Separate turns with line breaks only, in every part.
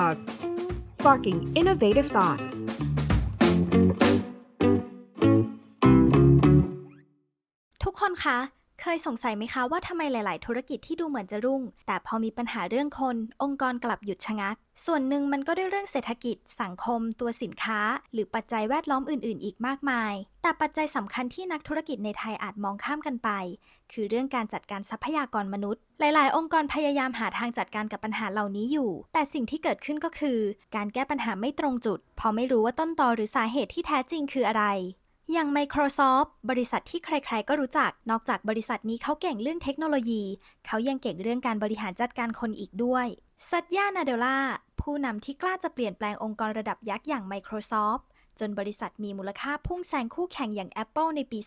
Jaws sparking innovative thoughts
ทุกคนคะ เคยสงสัยไหมคะว่าทำไมหลาย ๆ ธุรกิจที่ดูเหมือนจะรุ่ง แต่พอมีปัญหาเรื่องคน องค์กรกลับหยุดชะงัก ส่วนหนึ่งมันก็ด้วยเรื่องเศรษฐกิจ สังคม ตัวสินค้า หรือปัจจัยแวดล้อมอื่น ๆ อีกมากมาย แต่ปัจจัยสำคัญที่นักธุรกิจในไทยอาจมองข้ามกันไป คือเรื่องการจัดการทรัพยากรมนุษย์ หลาย ๆ องค์กรพยายามหาทางจัดการกับปัญหาเหล่านี้อยู่ แต่สิ่งที่เกิดขึ้นก็คือ การแก้ปัญหาไม่ตรงจุดเพราะไม่รู้ว่าต้นตอหรือสาเหตุที่แท้จริงคืออะไร อย่าง Microsoft บริษัทที่ใครๆ ก็รู้จัก นอกจากบริษัทนี้เขาเก่งเรื่องเทคโนโลยี เขายังเก่งเรื่องการบริหารจัดการคนอีกด้วยซัตยานาเดล่าผู้นำที่กล้าจะเปลี่ยนแปลงองค์กรระดับยักษ์อย่าง Microsoft จนบริษัทมีมูลค่าพุ่งแซงคู่แข่งอย่าง Apple ในปี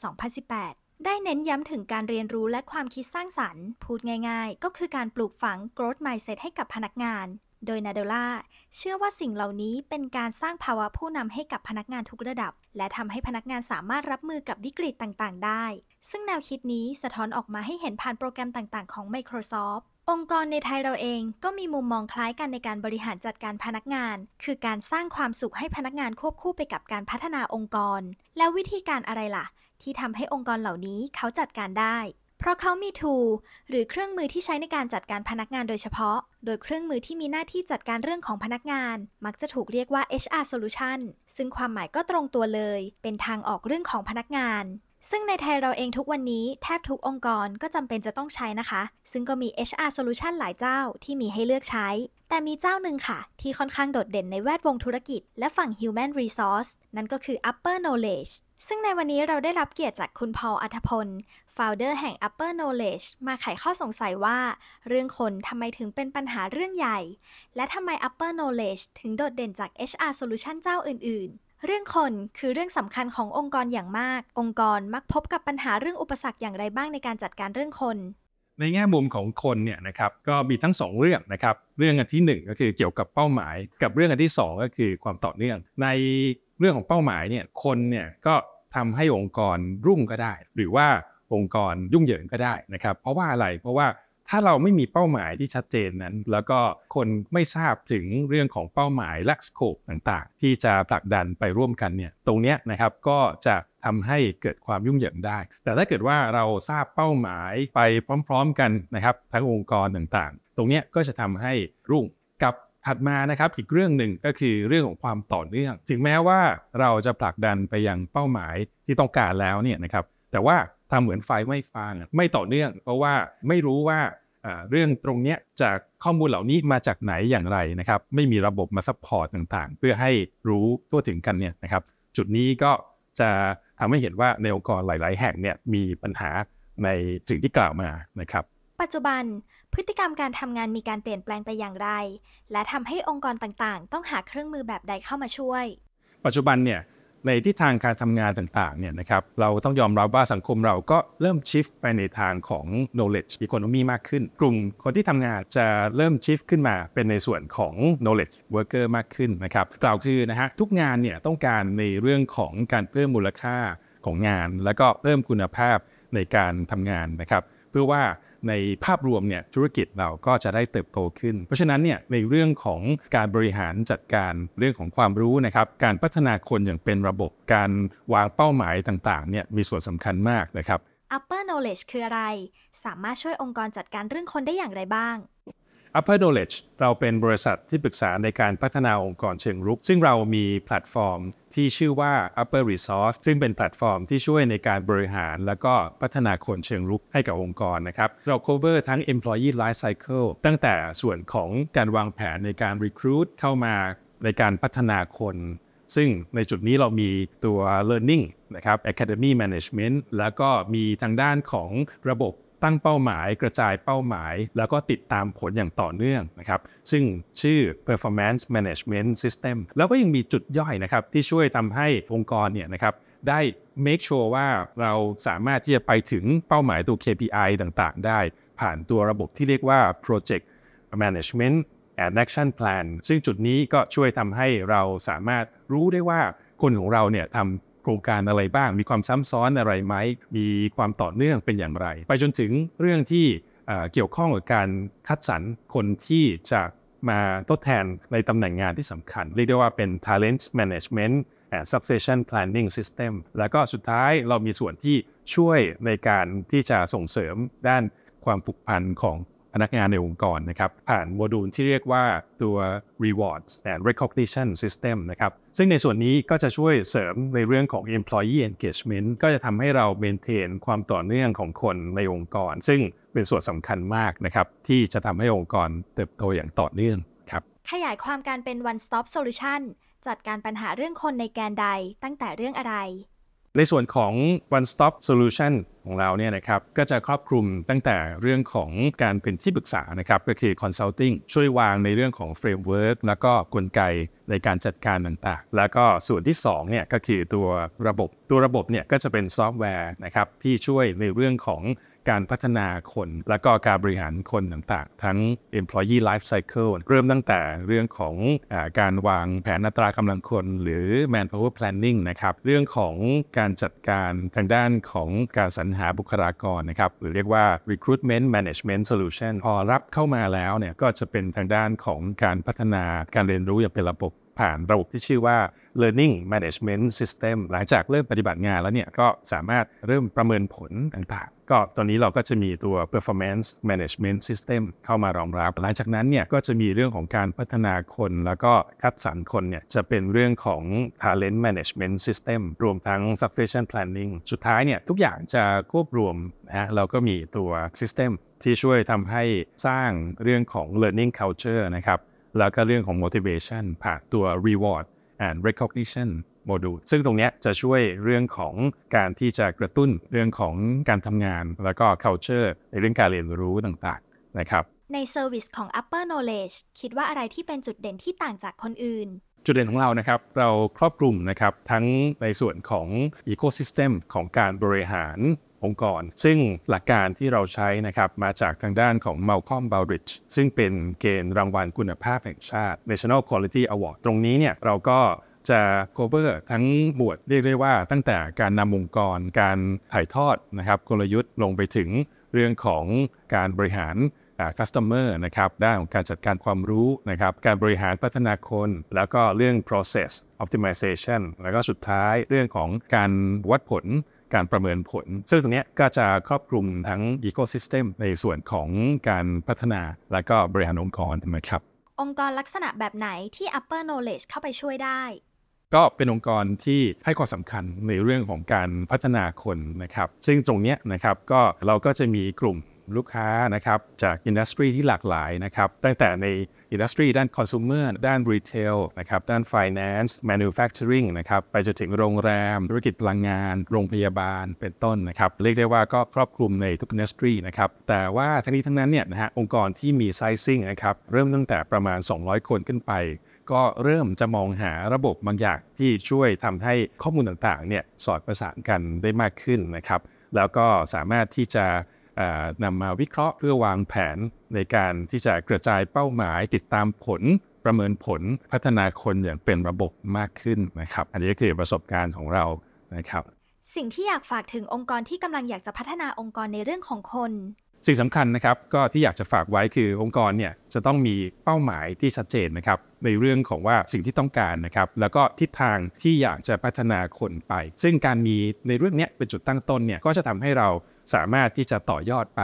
2018 ได้เน้นย้ำถึงการเรียนรู้และความคิดสร้างสรรค์ พูดง่ายๆ ก็คือการปลูกฝัง growth mindset ให้กับพนักงาน โดยนาเดล่าเชื่อว่าสิ่งเหล่านี้เป็นการสร้างภาวะผู้นำให้กับพนักงานทุกระดับ และทำให้พนักงานสามารถรับมือกับวิกฤตต่างๆ ได้ ซึ่งแนวคิดนี้สะท้อนออกมาให้เห็นผ่านโปรแกรมต่างๆ ของ Microsoft องค์กรในไทยเราเองก็มีมุมมองคล้ายกันในการบริหารจัดการพนักงาน คือการสร้างความสุขให้พนักงานควบคู่ไปกับการพัฒนาองค์กร แล้ววิธีการอะไรล่ะ ที่ทำให้องค์กรเหล่านี้เขาจัดการได้ เพราะเขามี tool หรือเครื่องมือที่ใช้ในการจัดการพนักงานโดยเฉพาะ โดยเครื่องมือที่มีหน้าที่จัดการเรื่องของพนักงาน มักจะถูกเรียกว่า HR solution ซึ่งความหมายก็ตรงตัวเลย เป็นทางออกเรื่องของพนักงาน ซึ่งในไทยเราเองทุกวันนี้แทบทุกองค์กรก็จำเป็นจะต้องใช้นะคะ ซึ่งก็มี HR solution หลายเจ้าที่มีให้เลือกใช้ แต่มีเจ้าหนึ่งค่ะ ที่ค่อนข้างโดดเด่นในแวดวงธุรกิจ และฝั่ง human resource นั่นก็คือ upper knowledge ซึ่งในวันนี้เราได้รับเกียรติจากคุณพอลอัธพล founder แห่ง upper knowledge มาไขข้อสงสัยว่า เรื่องคนทำไมถึงเป็นปัญหาเรื่องใหญ่ และทำไม upper knowledge ถึงโดดเด่นจาก HR solution เจ้าอื่น ๆ เรื่องคนคือเรื่องสำคัญขององค์กรอย่างมาก องค์กรมักพบกับปัญหาเรื่องอุปสรรคอย่างไรบ้างในการจัดการเรื่องคน
ในแง่มุมของคนเนี่ยนะครับก็มีทั้ง 2 เรื่องนะครับเรื่องอันที่ 1 ก็คือเกี่ยวกับเป้าหมาย กับเรื่องอันที่ 2 ก็คือความต่อเนื่อง ในเรื่องของเป้าหมายเนี่ยคนเนี่ยก็ทำให้องค์กรรุ่งก็ได้ หรือว่าองค์กรยุ่งเหยิงก็ได้นะครับ เพราะว่าอะไรเพราะว่า ถ้าเราไม่มีเป้าหมายที่ชัดเจนนั้น แล้วก็คนไม่ทราบถึงเรื่องของเป้าหมายและสโคปต่างๆ ที่จะผลักดันไปร่วมกันเนี่ยตรงเนี้ยนะครับก็จะทำให้เกิดความยุ่งเหยิงได้ แต่ถ้าเกิดว่าเราทราบเป้าหมายไปพร้อม ๆ กันนะครับทั้งองค์กรต่างๆ ตรงเนี้ยก็จะทำให้รุ่งกับถัดมานะครับอีกเรื่องหนึ่งก็คือเรื่องของความต่อเนื่อง ถึงแม้ว่าเราจะผลักดันไปยังเป้าหมายที่ต้องการแล้วเนี่ยนะครับแต่ว่าทำเหมือนไฟไหม้ฟางไม่ต่อเนื่อง เพราะว่าไม่รู้ว่า เรื่องตรงนี้จากข้อมูลเหล่านี้มาจากไหนอย่างไรนะครับ ไม่มีระบบมา support ต่างๆ เพื่อให้รู้ทั่วถึงกันเนี่ยนะครับ จุดนี้ก็จะทำให้เห็นว่าในองค์กรหลาย ๆ แห่งเนี่ยมีปัญหาในสิ่งที่กล่าวมานะครับ
ปัจจุบันพฤติกรรมการทำงานมีการเปลี่ยนแปลงไปอย่างไร และทำให้องค์กรต่างๆ ต้องหาเครื่องมือแบบใดเข้ามาช่วย
ปัจจุบันเนี่ย ในทิศทางการทำงานต่างๆเนี่ยนะครับเราต้องยอมรับว่าสังคมเราก็เริ่มชิฟไปในทางของ knowledge economy มากขึ้น กลุ่มคนที่ทำงานจะเริ่มชิฟขึ้นมาเป็นในส่วนของ knowledge worker มากขึ้นนะครับกล่าวคือนะฮะทุกงานเนี่ยต้องการในเรื่องของการเพิ่มมูลค่าของงาน แล้วก็เพิ่มคุณภาพในการทำงานนะครับ เพื่อว่า ในภาพรวมเนี่ยธุรกิจเราก็จะได้เติบโตขึ้น เพราะฉะนั้นเนี่ยในเรื่องของการบริหารจัดการเรื่องของความรู้นะครับการพัฒนาคนอย่างเป็นระบบการวางเป้าหมายต่างๆเนี่ยมีส่วนสำคัญมากนะครับ
Upper Knowledge คืออะไร สามารถช่วยองค์กรจัดการเรื่องคนได้อย่างไรบ้าง
Upper Knowledge เราเป็นบริษัทที่ปรึกษาในการพัฒนาองค์กรเชิงรุก ซึ่งเรามีแพลตฟอร์มที่ชื่อว่า Upper Resource ซึ่งเป็นแพลตฟอร์มที่ช่วยในการบริหาร แล้วก็พัฒนาคนเชิงรุกให้กับองค์กรนะครับ เรา cover ทั้ง employee life cycle ตั้งแต่ส่วนของการวางแผนในการ recruit เข้ามาในการพัฒนาคน ซึ่งในจุดนี้เรามีตัว learning นะครับ academy management แล้วก็มีทางด้านของระบบ ตั้งเป้าหมายกระจายเป้าหมาย แล้วก็ติดตามผลอย่างต่อเนื่องนะครับ ซึ่งชื่อ performance management system แล้วก็ยังมีจุดย่อยนะครับ ที่ช่วยทำให้องค์กรเนี่ยนะครับได้ make sure ว่าเราสามารถที่จะไปถึงเป้าหมายตัว KPI ต่างๆ ได้ ผ่านตัวระบบที่เรียกว่า project management and action plan ซึ่งจุดนี้ก็ช่วยทำให้เราสามารถรู้ได้ว่าคนของเราเนี่ยทำ โครงการอะไรบ้าง มีความซ้ำซ้อนอะไรไหมมีความต่อเนื่องเป็นอย่างไร ไปจนถึงเรื่องที่เกี่ยวข้องกับการคัดสรรคนที่จะมาทดแทนในตำแหน่งงานที่สำคัญ เรียกได้ว่าเป็น talent management and succession planning system แล้วก็สุดท้ายเรามีส่วนที่ช่วยในการที่จะส่งเสริมด้านความผูกพันของ พนักงานในองค์กรนะครับผ่านโมดูลที่เรียกว่าตัว rewards and recognition system นะครับซึ่งในส่วนนี้ก็จะช่วยเสริมในเรื่องของ employee engagement ก็จะทำให้เรา maintain ความต่อเนื่องของคนในองค์กร ซึ่งเป็นส่วนสำคัญมากนะครับที่จะทำให้องค์กรเติบโตอย่างต่อเนื่องครับ
ขยายความการเป็น one stop solution จัดการปัญหาเรื่องคนในแกนใดตั้งแต่เรื่องอะไร
ในส่วนของ one stop solution ของเราเนี่ยนะครับก็จะครอบคลุมตั้งแต่เรื่องของการเป็นที่ปรึกษานะครับก็คือ consulting ช่วยวางในเรื่องของ framework แล้วก็กลไกในการจัดการต่างๆ แล้วก็ส่วนที่2เนี่ยก็คือตัวระบบตัวระบบเนี่ยก็จะเป็นซอฟต์แวร์นะครับที่ช่วยในเรื่องของ การพัฒนาคน แล้วก็การบริหารคนต่างๆ ทั้ง employee life cycle เริ่มตั้งแต่เรื่องของอการวางแผนอัตรากำลังคน หรือ manpower planning นะครับเรื่องของการจัดการทางด้านของการสรรหาบุคลากรนะครับหรือเรียกว่า recruitment management solution พอรับเข้ามาแล้วเนี่ยก็จะเป็นทางด้านของการพัฒนาการเรียนรู้อย่างเป็นระบบ ผ่านระบบที่ชื่อว่า learning management system หลังจากเริ่มปฏิบัติงานแล้วเนี่ยก็สามารถเริ่มประเมินผลต่างๆ ก็ตอนนี้เราก็จะมีตัว performance management system เข้ามารองรับ หลังจากนั้นเนี่ยก็จะมีเรื่องของการพัฒนาคนแล้วก็คัดสรรคนเนี่ยจะเป็นเรื่องของ talent management system รวมทั้ง succession planning สุดท้ายเนี่ยทุกอย่างจะควบรวมนะฮะเราก็มีตัว system ที่ช่วยทำให้สร้างเรื่องของ learning culture นะครับ แล้วก็เรื่องของ motivation ผ่านตัว reward and recognition module ซึ่งตรงเนี้ยจะช่วยเรื่องของการที่จะกระตุ้นเรื่องของการทำงาน แล้วก็ culture ในเรื่องการเรียนรู้ต่างๆนะครับ
ในเซอร์วิสของ upper knowledge คิดว่าอะไรที่เป็นจุดเด่นที่ต่างจากคนอื่น
จุดเด่นของเรานะครับ เราครอบคลุมนะครับทั้งในส่วนของ ecosystem ของการบริหาร องค์กร ซึ่งหลักการที่เราใช้นะครับมาจากทางด้านของ Malcolm Baldrige ซึ่งเป็นเกณฑ์รางวัลคุณภาพแห่งชาติ National Quality Award ตรงนี้เนี่ยเราก็จะ cover ทั้งหมวดเรียกได้ว่าตั้งแต่การนำองค์กร การถ่ายทอดนะครับกลยุทธ์ลงไปถึงเรื่องของการบริหาร customer นะครับด้านของการจัดการความรู้นะครับการบริหารพัฒนาคน แล้วก็เรื่อง process optimization แล้วก็สุดท้ายเรื่องของการวัดผล การประเมินผล ซึ่งตรงนี้ก็จะครอบคลุมทั้ง ecosystem ในส่วนของการพัฒนาและก็บริหารองค์กรนะครับ
องค์กรลักษณะแบบไหนที่ upper knowledge เข้าไปช่วยได้
ก็เป็นองค์กรที่ให้ความสำคัญในเรื่องของการพัฒนาคนนะครับ ซึ่งตรงเนี้ยนะครับก็เราก็จะมีกลุ่ม ลูกค้านะครับจาก industry ที่หลากหลายนะครับตั้งแต่ในอินดัสทรีด้านคอน sumer ด้านรีเทลนะครับด้าน finance manufacturing นะครับไปจนถึงโรงแรม ธุรกิจพลังงาน โรงพยาบาลเป็นต้นนะครับเรียกได้ว่าก็ครอบคลุมในทุก industry นะครับแต่ว่าทั้งนี้ทั้งนั้นเนี่ยนะฮะองค์กรที่มี sizing นะครับเริ่มตั้งแต่ประมาณ 200 คนขึ้นไป ก็เริ่มจะมองหาระบบบางอย่างที่ช่วยทำให้ข้อมูลต่างๆเนี่ยสอดประสานกันได้มากขึ้นนะครับแล้วก็สามารถที่จะ นำมาวิเคราะห์เพื่อวางแผนในการที่จะกระจายเป้าหมายติดตามผลประเมินผลพัฒนาคนอย่างเป็นระบบมากขึ้นนะครับ อันนี้ก็คือประสบการณ์ของเรานะครับ
สิ่งที่อยากฝากถึงองค์กรที่กำลังอยากจะพัฒนาองค์กรในเรื่องของคน
สิ่งสำคัญนะครับก็ที่อยากจะฝากไว้คือองค์กรเนี่ยจะต้องมีเป้าหมายที่ชัดเจนนะครับในเรื่องของว่าสิ่งที่ต้องการนะครับ แล้วก็ทิศทางที่อยากจะพัฒนาคนไป ซึ่งการมีในเรื่องนี้เป็นจุดตั้งต้นเนี่ยก็จะทำให้เรา สามารถที่จะต่อยอดไป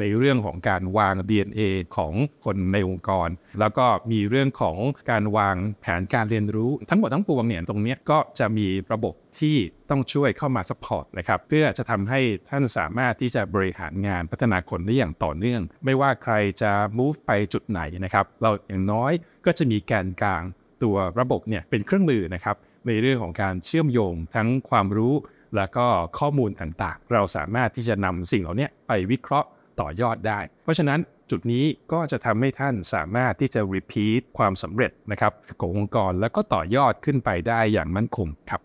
ในเรื่องของการวาง DNA ของคนในองค์กร แล้วก็มีเรื่องของการวางแผนการเรียนรู้ ทั้งหมดทั้งปวงเนี่ยตรงนี้ก็จะมีระบบที่ต้องช่วยเข้ามา support นะครับเพื่อจะทำให้ท่านสามารถที่จะบริหารงานพัฒนาคนได้อย่างต่อเนื่อง ไม่ว่าใครจะ move ไปจุดไหนนะครับ เราอย่างน้อยก็จะมีแกนกลางตัวระบบเนี่ยเป็นเครื่องมือนะครับในเรื่องของการเชื่อมโยงทั้งความรู้ แล้วก็ข้อมูลต่างๆ เราสามารถที่จะนำสิ่งเหล่านี้ไปวิเคราะห์ต่อยอดได้ เพราะฉะนั้นจุดนี้ก็จะทำให้ท่านสามารถที่จะ repeat ความสำเร็จนะครับขององค์กรแล้วก็ต่อยอดขึ้นไปได้อย่างมั่นคงครับ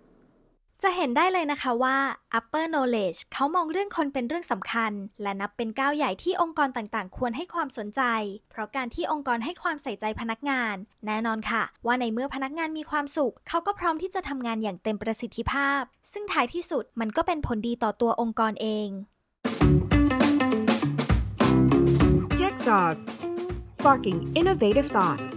จะเห็นได้เลยนะคะว่า upper knowledge เขามองเรื่องคนเป็นเรื่องสำคัญ และนับเป็นก้าวใหญ่ที่องค์กรต่างๆ ควรให้ความสนใจ เพราะการที่องค์กรให้ความใส่ใจพนักงาน แน่นอนค่ะ ว่าในเมื่อพนักงานมีความสุข เขาก็พร้อมที่จะทำงานอย่างเต็มประสิทธิภาพ ซึ่งท้ายที่สุดมันก็เป็นผลดีต่อตัวองค์กรเอง
Tech Sauce sparking innovative thoughts.